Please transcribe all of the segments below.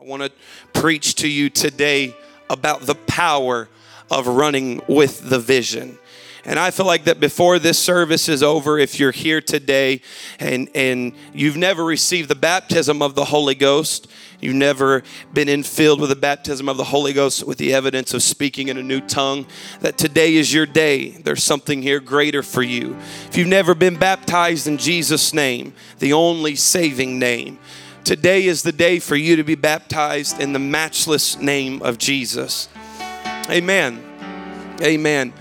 I want to preach to you today about the power of running with the vision. And I feel like that before this service is over, if you're here today and, and you've never received the baptism of the Holy Ghost, you've never been infilled with the baptism of the Holy Ghost with the evidence of speaking in a new tongue, that today is your day. There's something here greater for you. If you've never been baptized in Jesus' name, the only saving name, Today is the day for you to be baptized in the matchless name of Jesus. Amen. Amen.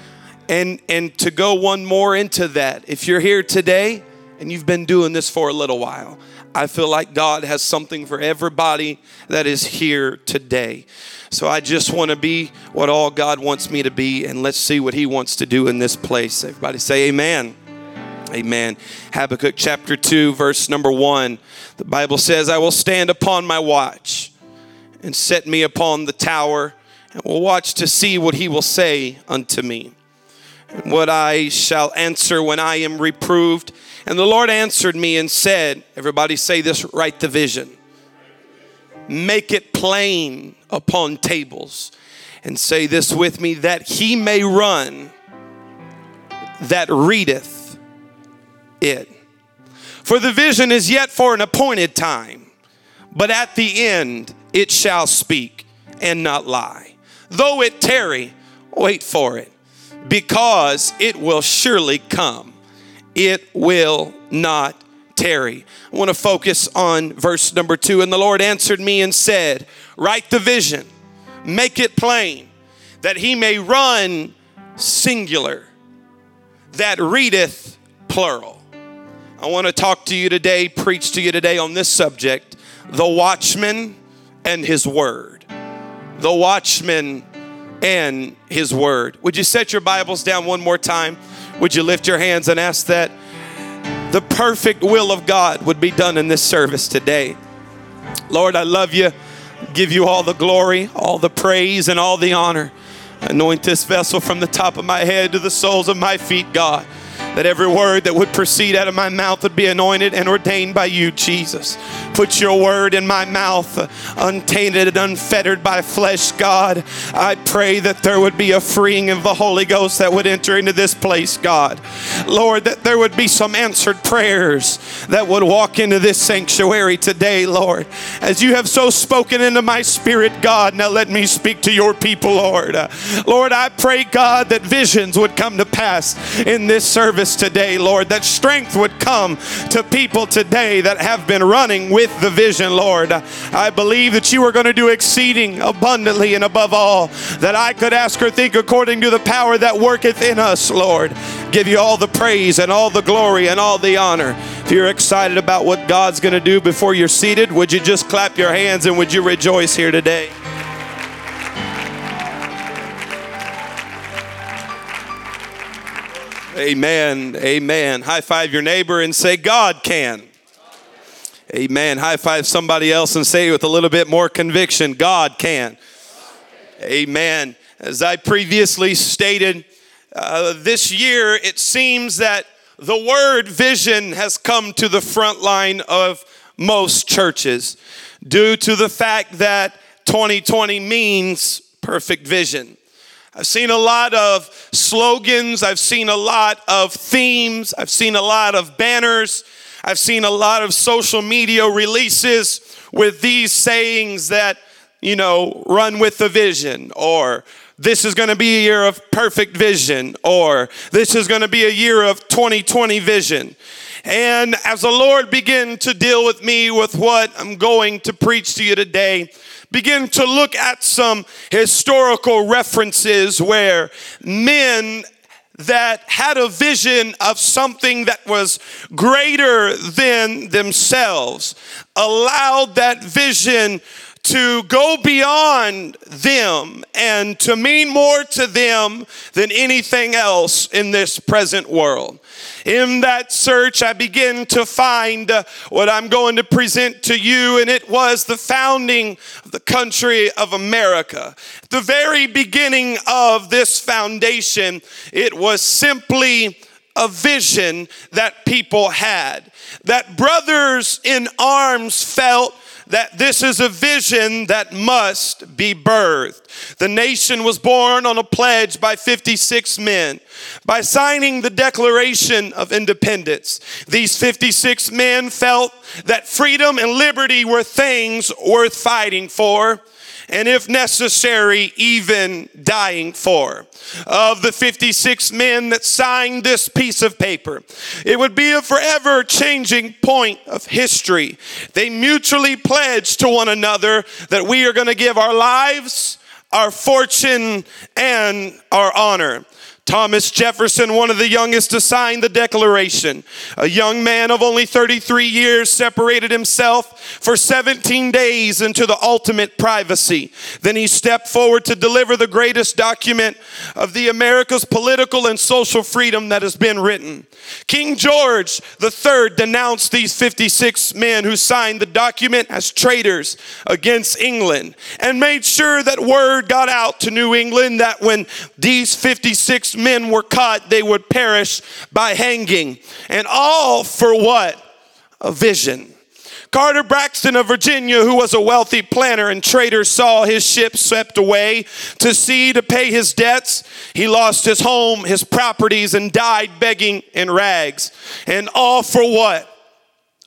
And and to go one more into that, if you're here today and you've been doing this for a little while, I feel like God has something for everybody that is here today. So I just want to be what all God wants me to be, and let's see what He wants to do in this place. Everybody say, Amen. Amen. Habakkuk chapter 2, verse number 1. The Bible says, I will stand upon my watch and set me upon the tower, and will watch to see what he will say unto me, and what I shall answer when I am reproved. And the Lord answered me and said, Everybody say this, write the vision. Make it plain upon tables. And say this with me that he may run that readeth it. For the vision is yet for an appointed time, but at the end it shall speak and not lie. Though it tarry, wait for it, because it will surely come. It will not tarry. I want to focus on verse number two. And the Lord answered me and said, Write the vision, make it plain, that he may run singular, that readeth plural. I want to talk to you today, preach to you today on this subject the watchman and his word. The watchman and his word. Would you set your Bibles down one more time? Would you lift your hands and ask that the perfect will of God would be done in this service today? Lord, I love you. Give you all the glory, all the praise, and all the honor. Anoint this vessel from the top of my head to the soles of my feet, God that every word that would proceed out of my mouth would be anointed and ordained by you, Jesus. Put your word in my mouth, untainted and unfettered by flesh, God. I pray that there would be a freeing of the Holy Ghost that would enter into this place, God. Lord, that there would be some answered prayers that would walk into this sanctuary today, Lord. As you have so spoken into my spirit, God, now let me speak to your people, Lord. Lord, I pray, God, that visions would come to pass in this service today, Lord, that strength would come to people today that have been running with the vision, Lord. I believe that you are going to do exceeding abundantly and above all that I could ask or think according to the power that worketh in us, Lord. Give you all the praise and all the glory and all the honor. If you're excited about what God's going to do before you're seated, would you just clap your hands and would you rejoice here today? Amen. Amen. High five your neighbor and say, God can. Amen. High five somebody else and say with a little bit more conviction, God can. Amen. As I previously stated, uh, this year it seems that the word vision has come to the front line of most churches due to the fact that 2020 means perfect vision. I've seen a lot of slogans. I've seen a lot of themes. I've seen a lot of banners. I've seen a lot of social media releases with these sayings that, you know, run with the vision or this is going to be a year of perfect vision or this is going to be a year of 2020 vision. And as the Lord began to deal with me with what I'm going to preach to you today, begin to look at some historical references where men that had a vision of something that was greater than themselves allowed that vision to go beyond them and to mean more to them than anything else in this present world. In that search, I begin to find uh, what I'm going to present to you, and it was the founding of the country of America. the very beginning of this foundation, it was simply a vision that people had, that brothers in arms felt that this is a vision that must be birthed. The nation was born on a pledge by 56 men. By signing the Declaration of Independence, these 56 men felt that freedom and liberty were things worth fighting for and if necessary, even dying for. Of the 56 men that signed this piece of paper, it would be a forever changing point of history. They mutually pledged to one another that we are going to give our lives, our fortune, and our honor. Thomas Jefferson, one of the youngest to sign the Declaration, a young man of only 33 years, separated himself for 17 days into the ultimate privacy. Then he stepped forward to deliver the greatest document of the America's political and social freedom that has been written. King George III denounced these 56 men who signed the document as traitors against England and made sure that word got out to New England that when these 56 men were caught, they would perish by hanging. And all for what? A vision. Carter Braxton of Virginia, who was a wealthy planter and trader, saw his ship swept away to sea to pay his debts. He lost his home, his properties, and died begging in rags. And all for what?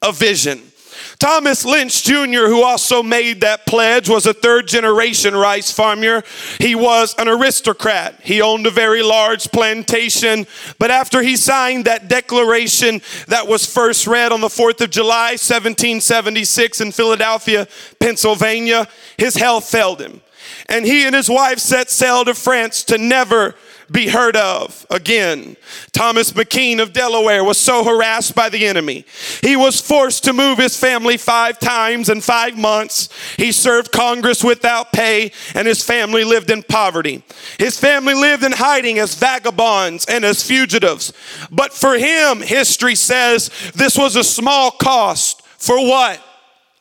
A vision. Thomas Lynch Jr., who also made that pledge, was a third generation rice farmer. He was an aristocrat. He owned a very large plantation. But after he signed that declaration that was first read on the 4th of July, 1776, in Philadelphia, Pennsylvania, his health failed him. And he and his wife set sail to France to never be heard of again. Thomas McKean of Delaware was so harassed by the enemy. He was forced to move his family five times in five months. He served Congress without pay, and his family lived in poverty. His family lived in hiding as vagabonds and as fugitives. But for him, history says this was a small cost for what?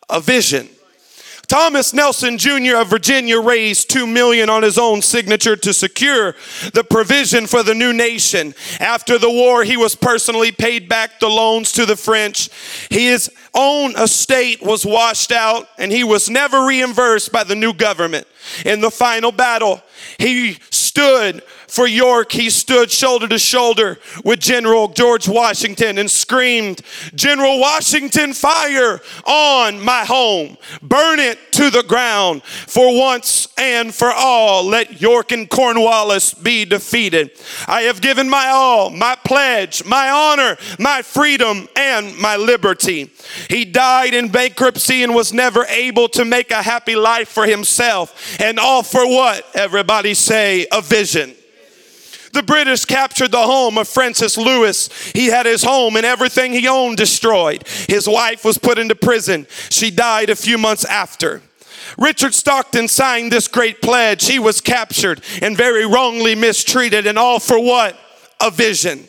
A vision. Thomas Nelson Jr. of Virginia raised 2 million on his own signature to secure the provision for the new nation. After the war, he was personally paid back the loans to the French. His own estate was washed out and he was never reimbursed by the new government. In the final battle, he stood for York. He stood shoulder to shoulder with General George Washington and screamed, General Washington, fire on my home, burn it to the ground. For once and for all, let York and Cornwallis be defeated. I have given my all, my pledge, my honor, my freedom, and my liberty. He died in bankruptcy and was never able to make a happy life for himself. And all for what? Everybody say, a vision. The British captured the home of Francis Lewis. He had his home and everything he owned destroyed. His wife was put into prison. She died a few months after. Richard Stockton signed this great pledge. He was captured and very wrongly mistreated, and all for what? A vision.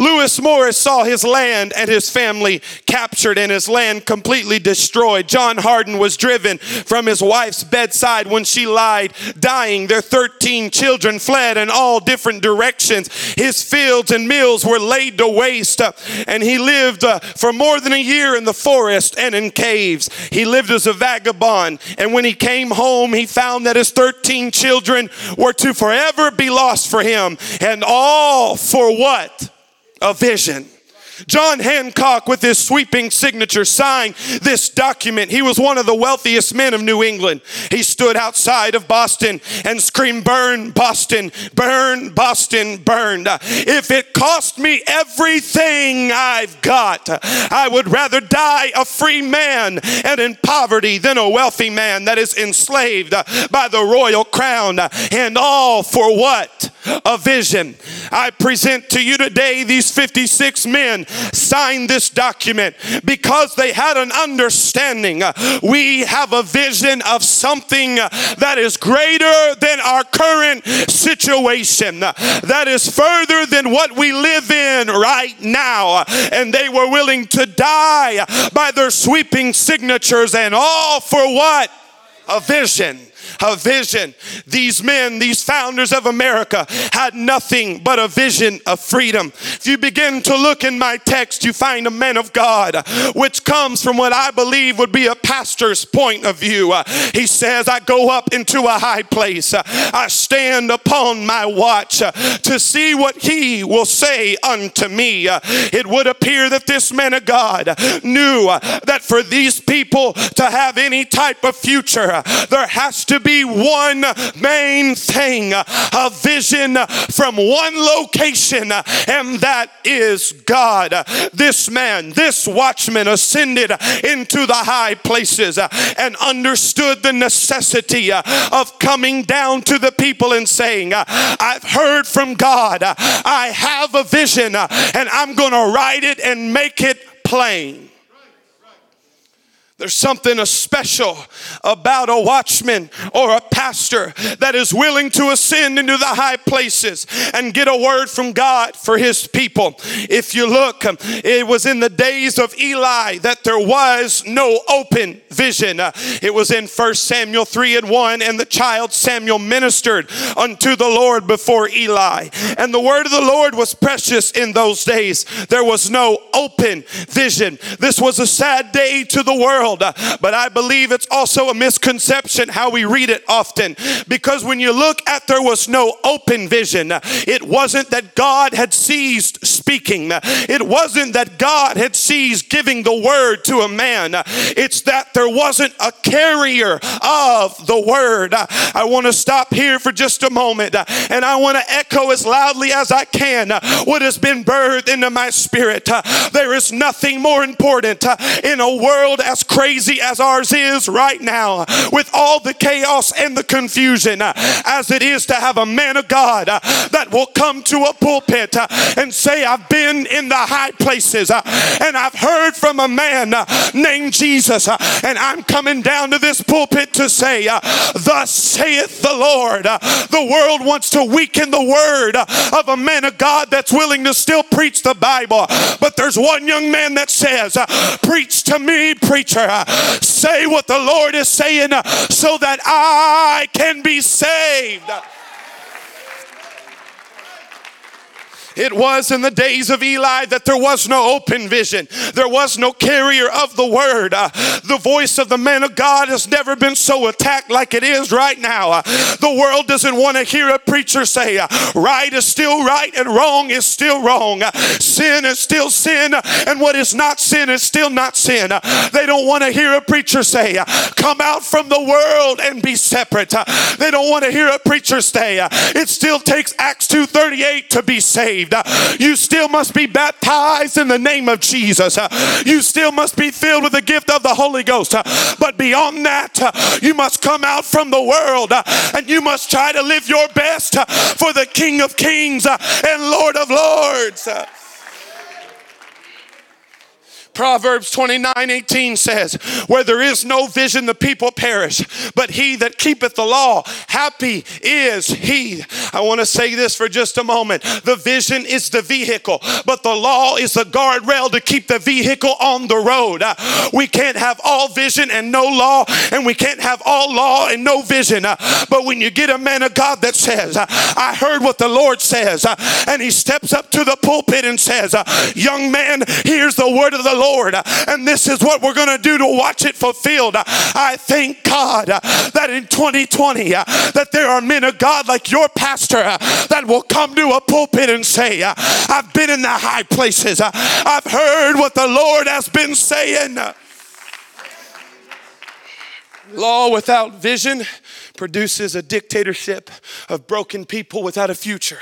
Lewis Morris saw his land and his family captured and his land completely destroyed. John Harden was driven from his wife's bedside when she lied, dying. Their 13 children fled in all different directions. His fields and mills were laid to waste, uh, and he lived uh, for more than a year in the forest and in caves. He lived as a vagabond, and when he came home, he found that his 13 children were to forever be lost for him, and all for what? A vision. John Hancock, with his sweeping signature, signed this document. He was one of the wealthiest men of New England. He stood outside of Boston and screamed, Burn, Boston, burn, Boston, burn. If it cost me everything I've got, I would rather die a free man and in poverty than a wealthy man that is enslaved by the royal crown. And all for what? A vision. I present to you today these 56 men signed this document because they had an understanding. We have a vision of something that is greater than our current situation, that is further than what we live in right now. And they were willing to die by their sweeping signatures and all for what? a vision a vision. These men, these founders of America, had nothing but a vision of freedom. If you begin to look in my text, you find a man of God, which comes from what I believe would be a pastor's point of view. He says, I go up into a high place, I stand upon my watch to see what he will say unto me. It would appear that this man of God knew that for these people to have any type of future, there has to be one main thing a vision from one location, and that is God. This man, this watchman ascended into the high places and understood the necessity of coming down to the people and saying, I've heard from God, I have a vision, and I'm going to write it and make it plain. There's something special about a watchman or a pastor that is willing to ascend into the high places and get a word from God for his people. If you look, it was in the days of Eli that there was no open vision. It was in 1 Samuel 3 and 1, and the child Samuel ministered unto the Lord before Eli. And the word of the Lord was precious in those days. There was no open vision. This was a sad day to the world world. Uh, but I believe it's also a misconception how we read it often. Because when you look at there was no open vision, it wasn't that God had ceased speaking, it wasn't that God had ceased giving the word to a man, it's that there wasn't a carrier of the word. I want to stop here for just a moment and I want to echo as loudly as I can what has been birthed into my spirit. There is nothing more important in a world as crazy as ours is right now, with all the chaos and the confusion, as it is to have a man of God that will come to a pulpit and say, I've been in the high places and I've heard from a man named Jesus, and I'm coming down to this pulpit to say, Thus saith the Lord. The world wants to weaken the word of a man of God that's willing to still preach the Bible. But there's one young man that says, Preach to me, preacher say what the Lord is saying so that I can be saved. It was in the days of Eli that there was no open vision, there was no carrier of the word. Uh, the voice of the man of God has never been so attacked like it is right now. Uh, the world doesn't want to hear a preacher say, uh, right is still right and wrong is still wrong. Uh, sin is still sin, and what is not sin is still not sin. Uh, they don't want to hear a preacher say, uh, come out from the world and be separate. they don't want to hear a preacher say, it still takes Acts 2.38 to be saved saved. Uh, you still must be baptized in the name of Jesus. Uh, you still must be filled with the gift of the Holy Ghost. Uh, but beyond that, you must come out from the world and you must try to live your best for the King of Kings and Lord of Lords. Proverbs 29 18 says, Where there is no vision, the people perish, but he that keepeth the law, happy is he. I want to say this for just a moment. The vision is the vehicle, but the law is the guardrail to keep the vehicle on the road. Uh, we can't have all vision and no law, and we can't have all law and no vision. Uh, but when you get a man of God that says, uh, I heard what the Lord says, and he steps up to the pulpit and says, Young man, here's the word of the Lord, and this is what we're going to do to watch it fulfilled. I thank God that in 2020 that there are men of God like your pastor that will come to a pulpit and say, I've been in the high places. I've heard what the Lord has been saying. Law without vision produces a dictatorship of broken people without a future.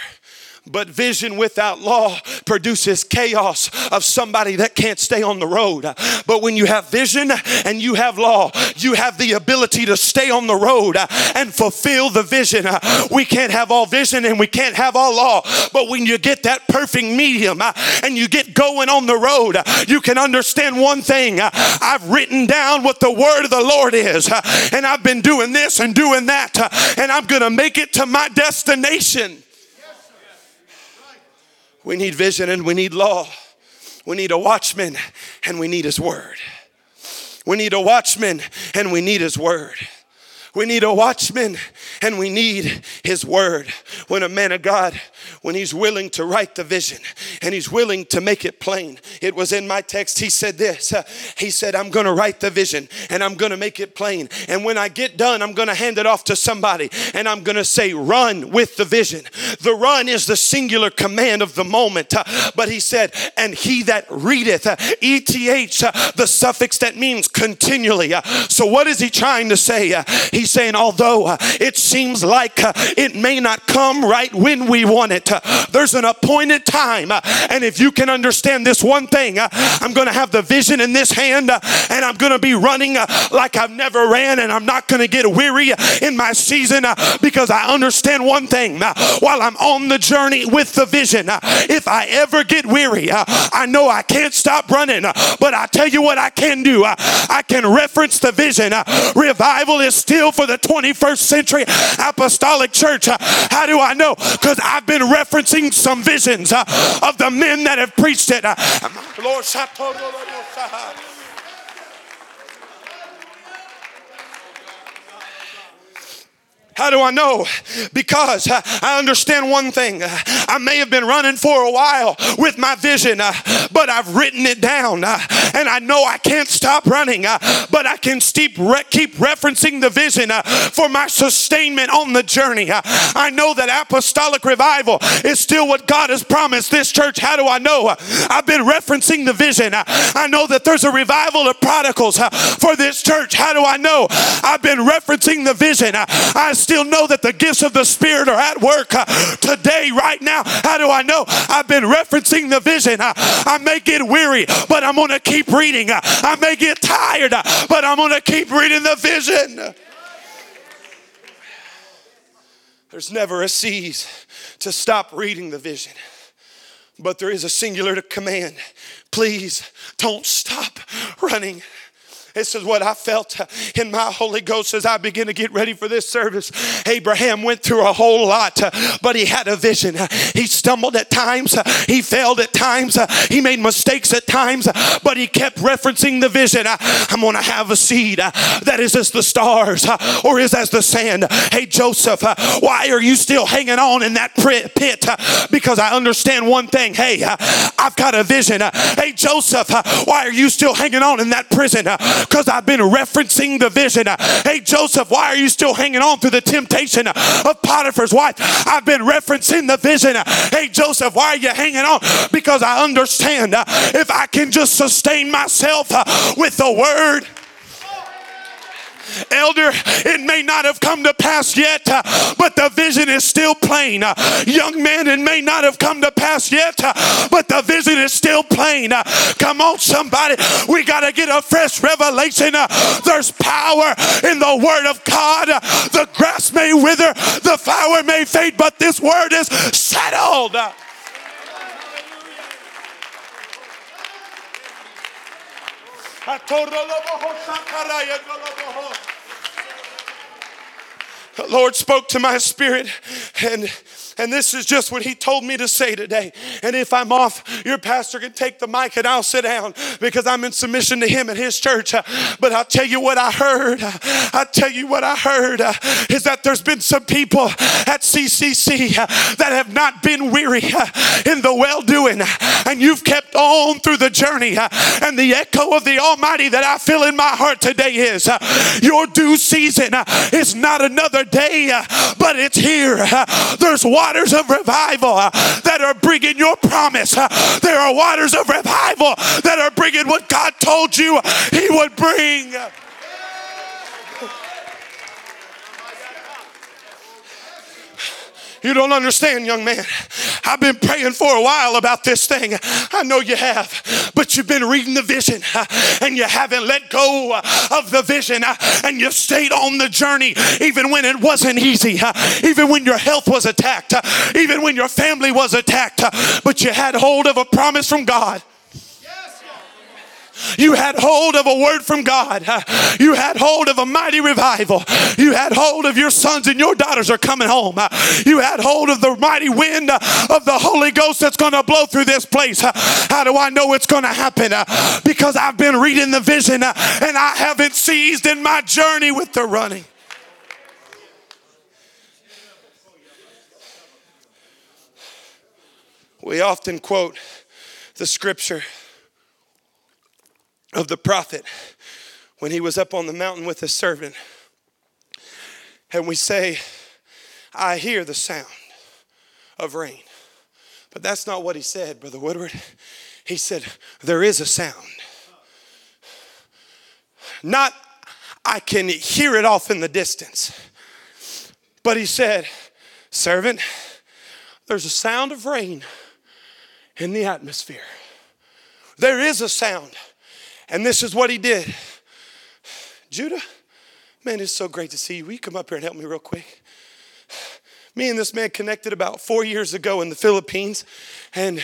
But vision without law produces chaos of somebody that can't stay on the road. But when you have vision and you have law, you have the ability to stay on the road and fulfill the vision. We can't have all vision and we can't have all law. But when you get that perfect medium and you get going on the road, you can understand one thing. I've written down what the word of the Lord is, and I've been doing this and doing that, and I'm going to make it to my destination. We need vision and we need law. We need a watchman and we need his word. We need a watchman and we need his word. We need a watchman and we need his word. When a man of God, when he's willing to write the vision and he's willing to make it plain. It was in my text. He said this. Uh, he said, I'm going to write the vision and I'm going to make it plain. And when I get done, I'm going to hand it off to somebody and I'm going to say, run with the vision. The run is the singular command of the moment. Uh, but he said, and he that readeth, ETH, uh, the suffix that means continually. So what is he trying to say? Uh, he's saying, although uh, it seems like uh, it may not come right when we want it, uh, there's an appointed time. Uh, and if you can understand this one thing, uh, I'm going to have the vision in this hand uh, and I'm going to be running like I've never ran and I'm not going to get weary in my season because I understand one thing while I'm on the journey with the vision. if I ever get weary, I know I can't stop running, but I tell you what I can do. I can reference the vision. revival is still for the 21st century apostolic church. Uh, how do I know? Because I've been referencing some visions uh, of the men that have preached it. Uh, Lord, How do I know? Because uh, I understand one thing. I may have been running for a while with my vision, uh, but I've written it down. uh, and I know I can't stop running, uh, but I can keep, referencing the vision uh, for my sustainment on the journey. Uh. I know that apostolic revival is still what God has promised this church. How do I know? I've been referencing the vision. I know that there's a revival of prodigals for this church. How do I know? I've been referencing the vision. I still know that the gifts of the Spirit are at work uh, today, right now. How do I know? I've been referencing the vision. Uh, I may get weary, but I'm going to keep reading. Uh, I may get tired, but I'm going to keep reading the vision. There's never a cease to stop reading the vision, but there is a singular command. Please don't stop running. This is what I felt in my Holy Ghost as I begin to get ready for this service. Abraham went through a whole lot, but he had a vision. He stumbled at times, he failed at times, he made mistakes at times, but he kept referencing the vision. I'm going to have a seed that is as the stars or is as the sand. Hey, Joseph, why are you still hanging on in that pit? Because I understand one thing. Hey, I've got a vision. Hey, Joseph, why are you still hanging on in that prison? Because I've been referencing the vision. Hey, Joseph, why are you still hanging on to the temptation of Potiphar's wife? I've been referencing the vision. Hey, Joseph, why are you hanging on? Because I understand if I can just sustain myself with the word. Elder, it may not have come to pass yet, uh, but the vision is still plain. Uh, young man, it may not have come to pass yet, uh, but the vision is still plain. Come on, somebody. We got to get a fresh revelation. There's power in the word of God. The grass may wither, the flower may fade, but this word is settled. Lord spoke to my spirit and and this is just what he told me to say today. And if I'm off, your pastor can take the mic and I'll sit down because I'm in submission to him and his church. But I'll tell you what I heard. I'll tell you what I heard is that there's been some people at CCC that have not been weary in the well doing. And you've kept on through the journey. And the echo of the Almighty that I feel in my heart today is your due season is not another day, but it's here. There's water waters of revival uh, that are bringing your promise. Uh, there are waters of revival that are bringing what God told you He would bring. You don't understand, young man. I've been praying for a while about this thing. I know you have, but you've been reading the vision uh, and you haven't let go uh, of the vision uh, and you've stayed on the journey even when it wasn't easy, even when your health was attacked, even when your family was attacked, but you had hold of a promise from God. You had hold of a word from God. You had hold of a mighty revival. You had hold of your sons and your daughters are coming home. You had hold of the mighty wind of the Holy Ghost that's going to blow through this place. How do I know it's going to happen? Because I've been reading the vision and I haven't seized in my journey with the running. We often quote the scripture of the prophet when he was up on the mountain with his servant. And we say, I hear the sound of rain. But that's not what he said, Brother Woodward. He said, There is a sound. Not, I can hear it off in the distance. But he said, Servant, there's a sound of rain in the atmosphere. There is a sound. And this is what he did. Judah, man, it's so great to see you. Will you come up here and help me real quick? Me and this man connected about four years ago in the Philippines, and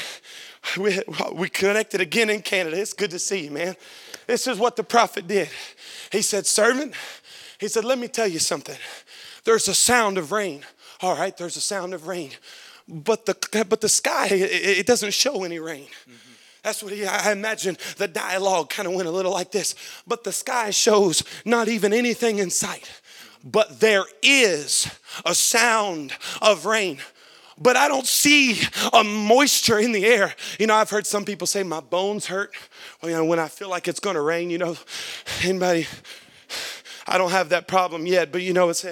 we, we connected again in Canada. It's good to see you, man. This is what the prophet did. He said, Servant, he said, Let me tell you something. There's a sound of rain. All right, there's a sound of rain. But the, but the sky, it, it doesn't show any rain. Mm-hmm. That's what he, I imagine the dialogue kind of went a little like this. But the sky shows not even anything in sight. But there is a sound of rain but I don't see a moisture in the air. You know, I've heard some people say my bones hurt well, you know, when I feel like it's going to rain. You know, anybody? I don't have that problem yet, but you know, it's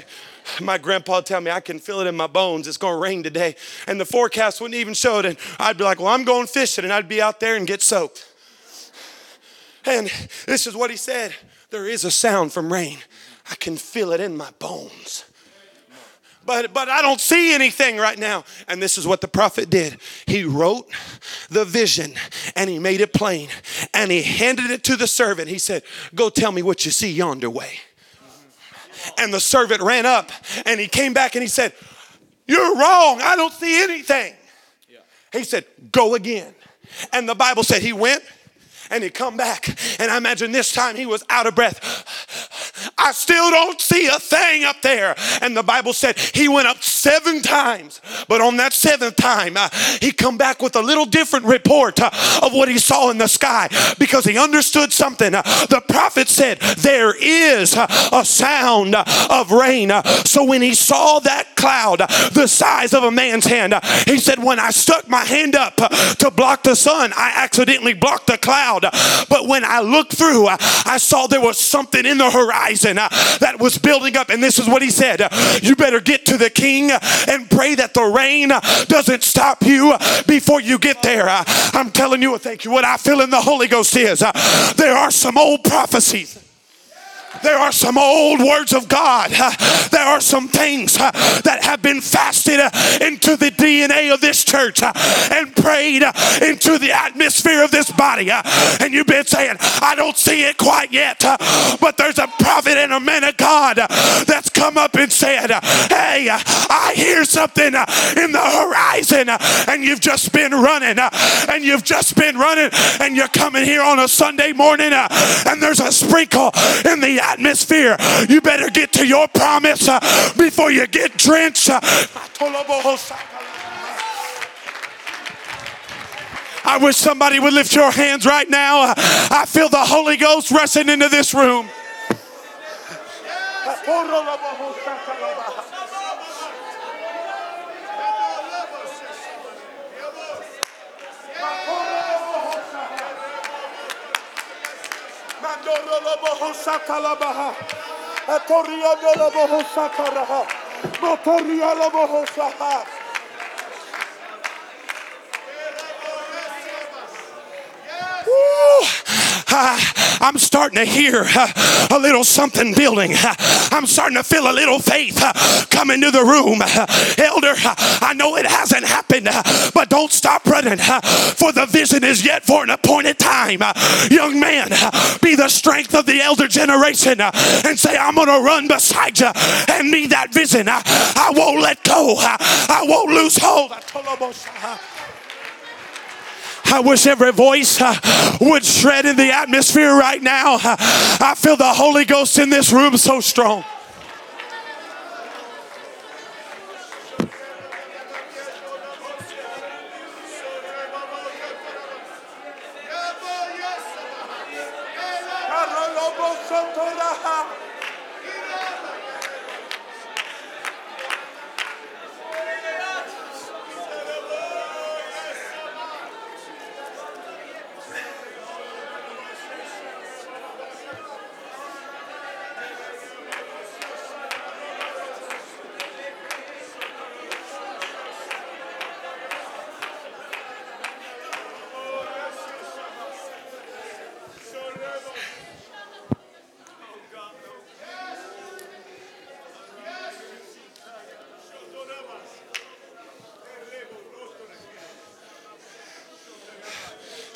my grandpa tell me I can feel it in my bones. It's going to rain today, and the forecast wouldn't even show it. And I'd be like, "Well, I'm going fishing," and I'd be out there and get soaked. And this is what he said: "There is a sound from rain. I can feel it in my bones." but but I don't see anything right now. And this is what the prophet did. He wrote the vision and he made it plain and he handed it to the servant. He said, "Go tell me what you see yonder way." And the servant ran up and he came back and he said, "You're wrong. I don't see anything." He said, "Go again." And the Bible said he went and he come back and I imagine this time he was out of breath I still don't see a thing up there. And the Bible said he went up seven times. But on that seventh time, uh, he come back with a little different report uh, of what he saw in the sky because he understood something. Uh, the prophet said, there is uh, a sound of rain. Uh, so when he saw that cloud the size of a man's hand, uh, he said, when I stuck my hand up to block the sun, I accidentally blocked the cloud. But when I looked through, I saw there was something in the horizon uh, that was building up. And this is what he said uh, You better get to the king and pray that the rain doesn't stop you before you get there. Uh, I'm telling you, thank you. What I feel in the Holy Ghost is there are some old prophecies there are some old words of God. There are some things that have been fasted into the DNA of this church and prayed into the atmosphere of this body. And you've been saying, I don't see it quite yet. But there's a prophet and a man of God that's come up and said, Hey, I hear something in the horizon. And you've just been running. And you've just been running. And you're coming here on a Sunday morning. And there's a sprinkle in the atmosphere. You better get to your promise uh, before you get drenched. Uh, I wish somebody would lift your hands right now. I feel the Holy Ghost rushing into this room. Mandoroloboho Sakalabaha. Atoriandoloboho Sakaraha. Motorioloboho Saha. I'm starting to hear ah, a little something building. Ah, I'm starting to feel a little faith ah, come into the room. Elder, I know it hasn't happened, but don't stop running, for the vision is yet for an appointed time. Young man, be the strength of the elder generation and say, I'm going to run beside you and me that vision. I won't let go, I won't lose hold. I wish every voice uh, would shred in the atmosphere right now. Uh, I feel the Holy Ghost in this room so strong.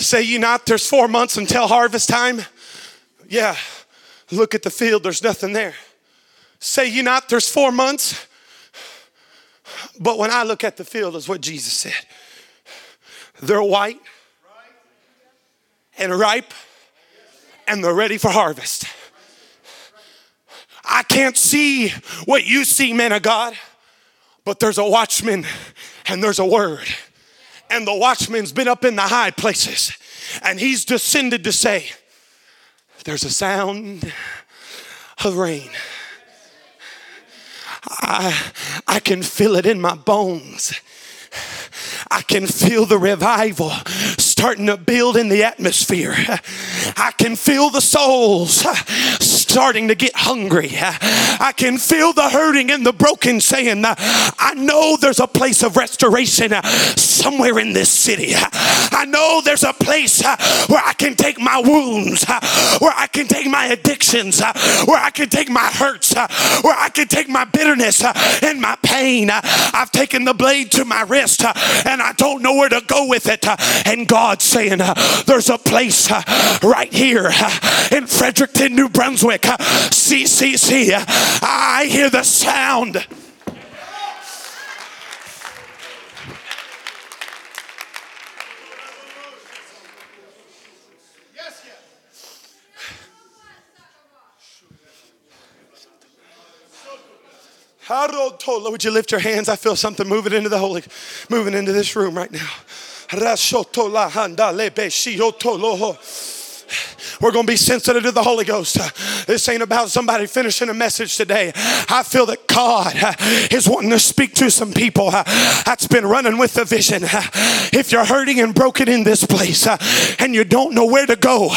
Say ye not, there's four months until harvest time. Yeah, look at the field, there's nothing there. Say ye not, there's four months. But when I look at the field, is what Jesus said. They're white and ripe and they're ready for harvest. I can't see what you see, man of God, but there's a watchman and there's a word. And the watchman's been up in the high places and he's descended to say, There's a sound of rain. I, I can feel it in my bones. I can feel the revival starting to build in the atmosphere. I can feel the souls starting to get hungry. I can feel the hurting and the broken saying, I know there's a place of restoration somewhere in this city. I know there's a place where I can take my wounds, where I can take my addictions, where I can take my hurts, where I can take my bitterness and my pain. I've taken the blade to my wrist and I don't know where to go with it. And God's saying, uh, There's a place uh, right here uh, in Fredericton, New Brunswick CCC, I hear the sound. Would you lift your hands? I feel something moving into the holy, moving into this room right now. Rashotola handa lebe shiotoloho. We're going to be sensitive to the Holy Ghost. This ain't about somebody finishing a message today. I feel that God is wanting to speak to some people that's been running with the vision. If you're hurting and broken in this place and you don't know where to go,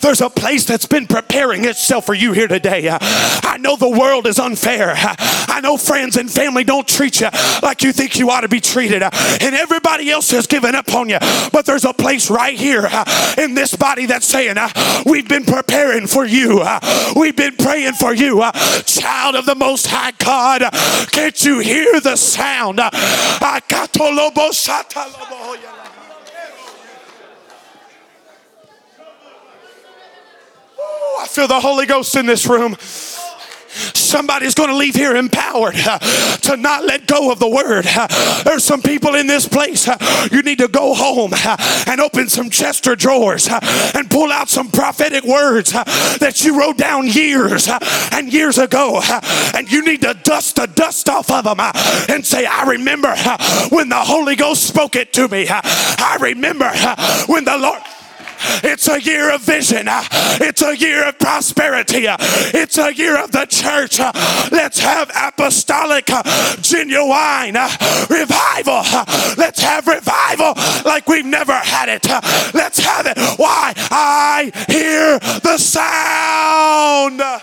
there's a place that's been preparing itself for you here today. I know the world is unfair. I know friends and family don't treat you like you think you ought to be treated, and everybody else has given up on you. But there's a place right here in this body that's saying, Uh, we've been preparing for you. Uh, we've been praying for you. Uh, child of the Most High God, can't you hear the sound? I feel the Holy Ghost in this room. Somebody's going to leave here empowered uh, to not let go of the word. Uh, there's some people in this place. Uh, you need to go home uh, and open some Chester drawers uh, and pull out some prophetic words uh, that you wrote down years and years ago. And you need to dust the dust off of them and say, I remember when the Holy Ghost spoke it to me. I remember when the Lord. It's a year of vision. It's a year of prosperity. It's a year of the church. Let's have apostolic, genuine revival. Let's have revival like we've never had it. Let's have it. Why? I hear the sound.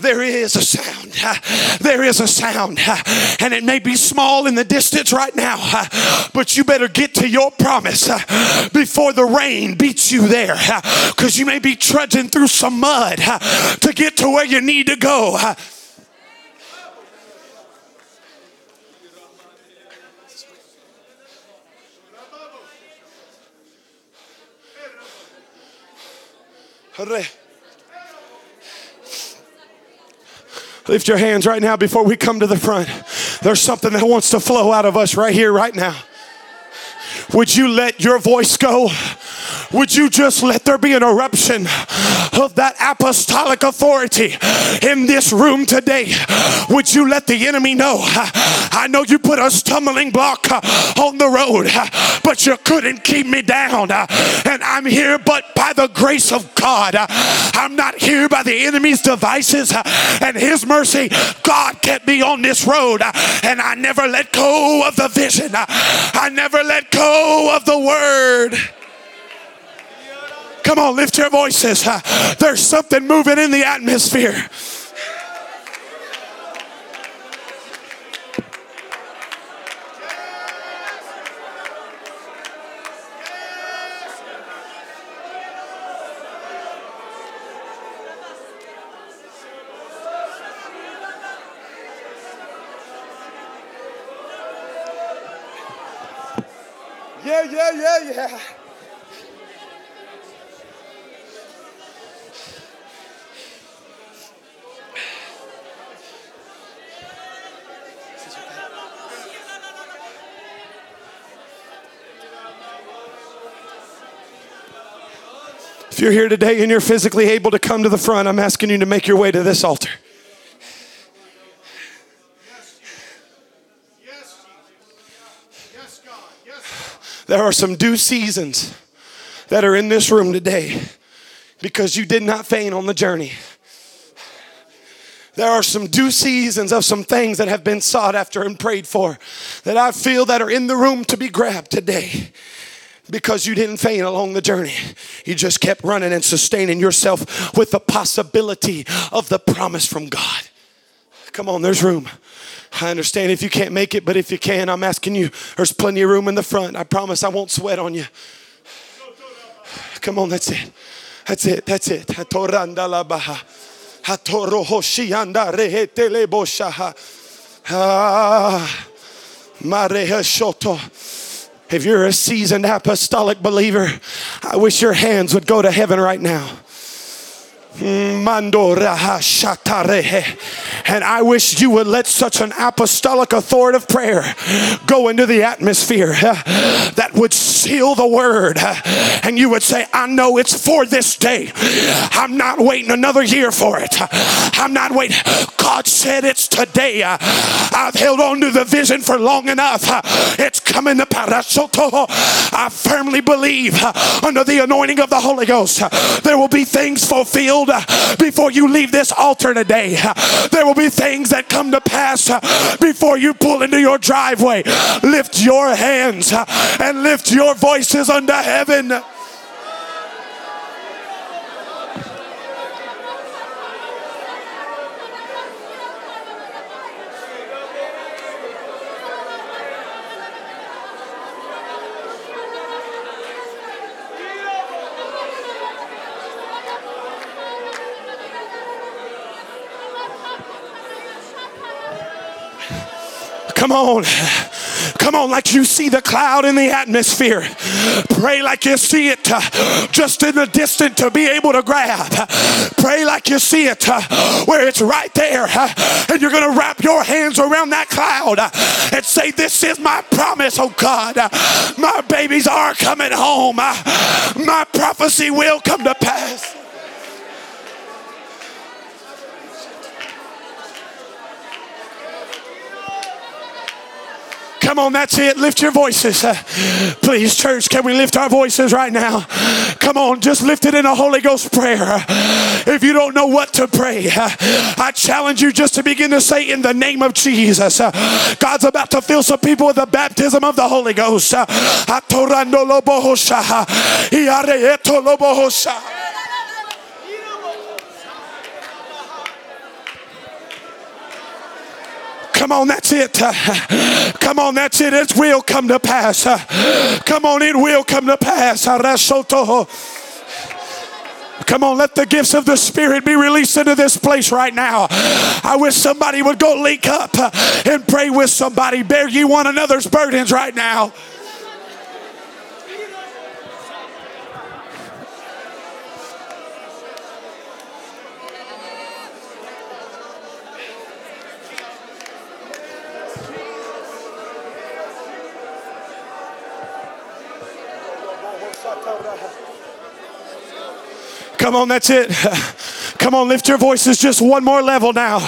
there is a sound. there is a sound. and it may be small in the distance right now, but you better get to your promise before the rain beats you there. Because you may be trudging through some mud to get to where you need to go. Lift your hands right now before we come to the front. There's something that wants to flow out of us right here, right now. Would you let your voice go would you just let there be an eruption of that apostolic authority in this room today? Would you let the enemy know? I know you put a stumbling block on the road, but you couldn't keep me down. And I'm here, but by the grace of God, I'm not here by the enemy's devices and his mercy. God kept me on this road, and I never let go of the vision. I never let go of the word. Come on, lift your voices. There's something moving in the atmosphere. Yeah, yeah, yeah, yeah. If you're here today and you're physically able to come to the front, I'm asking you to make your way to this altar. There are some due seasons that are in this room today because you did not faint on the journey. There are some due seasons of some things that have been sought after and prayed for that I feel that are in the room to be grabbed today because you didn't faint along the journey. You just kept running and sustaining yourself with the possibility of the promise from God. Come on, there's room. I understand if you can't make it, but if you can, I'm asking you, there's plenty of room in the front. I promise I won't sweat on you. Come on, that's it. That's it. That's it. Ah, if you're a seasoned apostolic believer, I wish your hands would go to heaven right now. Mm, And I wish you would let such an apostolic authoritative prayer go into the atmosphere that would seal the word. And you would say, I know it's for this day. I'm not waiting another year for it. I'm not waiting. God said it's today. I've held on to the vision for long enough. It's coming to Parasoto. I firmly believe under the anointing of the Holy Ghost, there will be things fulfilled before you leave this altar today. There will be things that come to pass uh, before you pull into your driveway. Lift your hands uh, and lift your voices unto heaven. Come on. Come on, like you see the cloud in the atmosphere. Pray like you see it uh, just in the distance to be able to grab. Pray like you see it uh, where it's right there. Uh, and you're going to wrap your hands around that cloud uh, and say, This is my promise, oh God. My babies are coming home. Uh, my prophecy will come to pass. Come on, that's it. Lift your voices. Uh, please, church, can we lift our voices right now? Come on, just lift it in a Holy Ghost prayer. If you don't know what to pray, uh, I challenge you just to begin to say, In the name of Jesus. Uh, God's about to fill some people with the baptism of the Holy Ghost. Come on, that's it. Come on, that's it. It will come to pass. Come on, it will come to pass. Come on, let the gifts of the Spirit be released into this place right now. I wish somebody would go link up and pray with somebody. Bear ye one another's burdens right now. Come on, that's it. Come on, lift your voices just one more level now.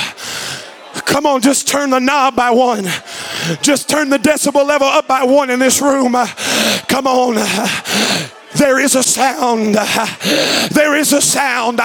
Come on, just turn the knob by one. Just turn the decibel level up by one in this room. Come on. There is a sound. There is a sound.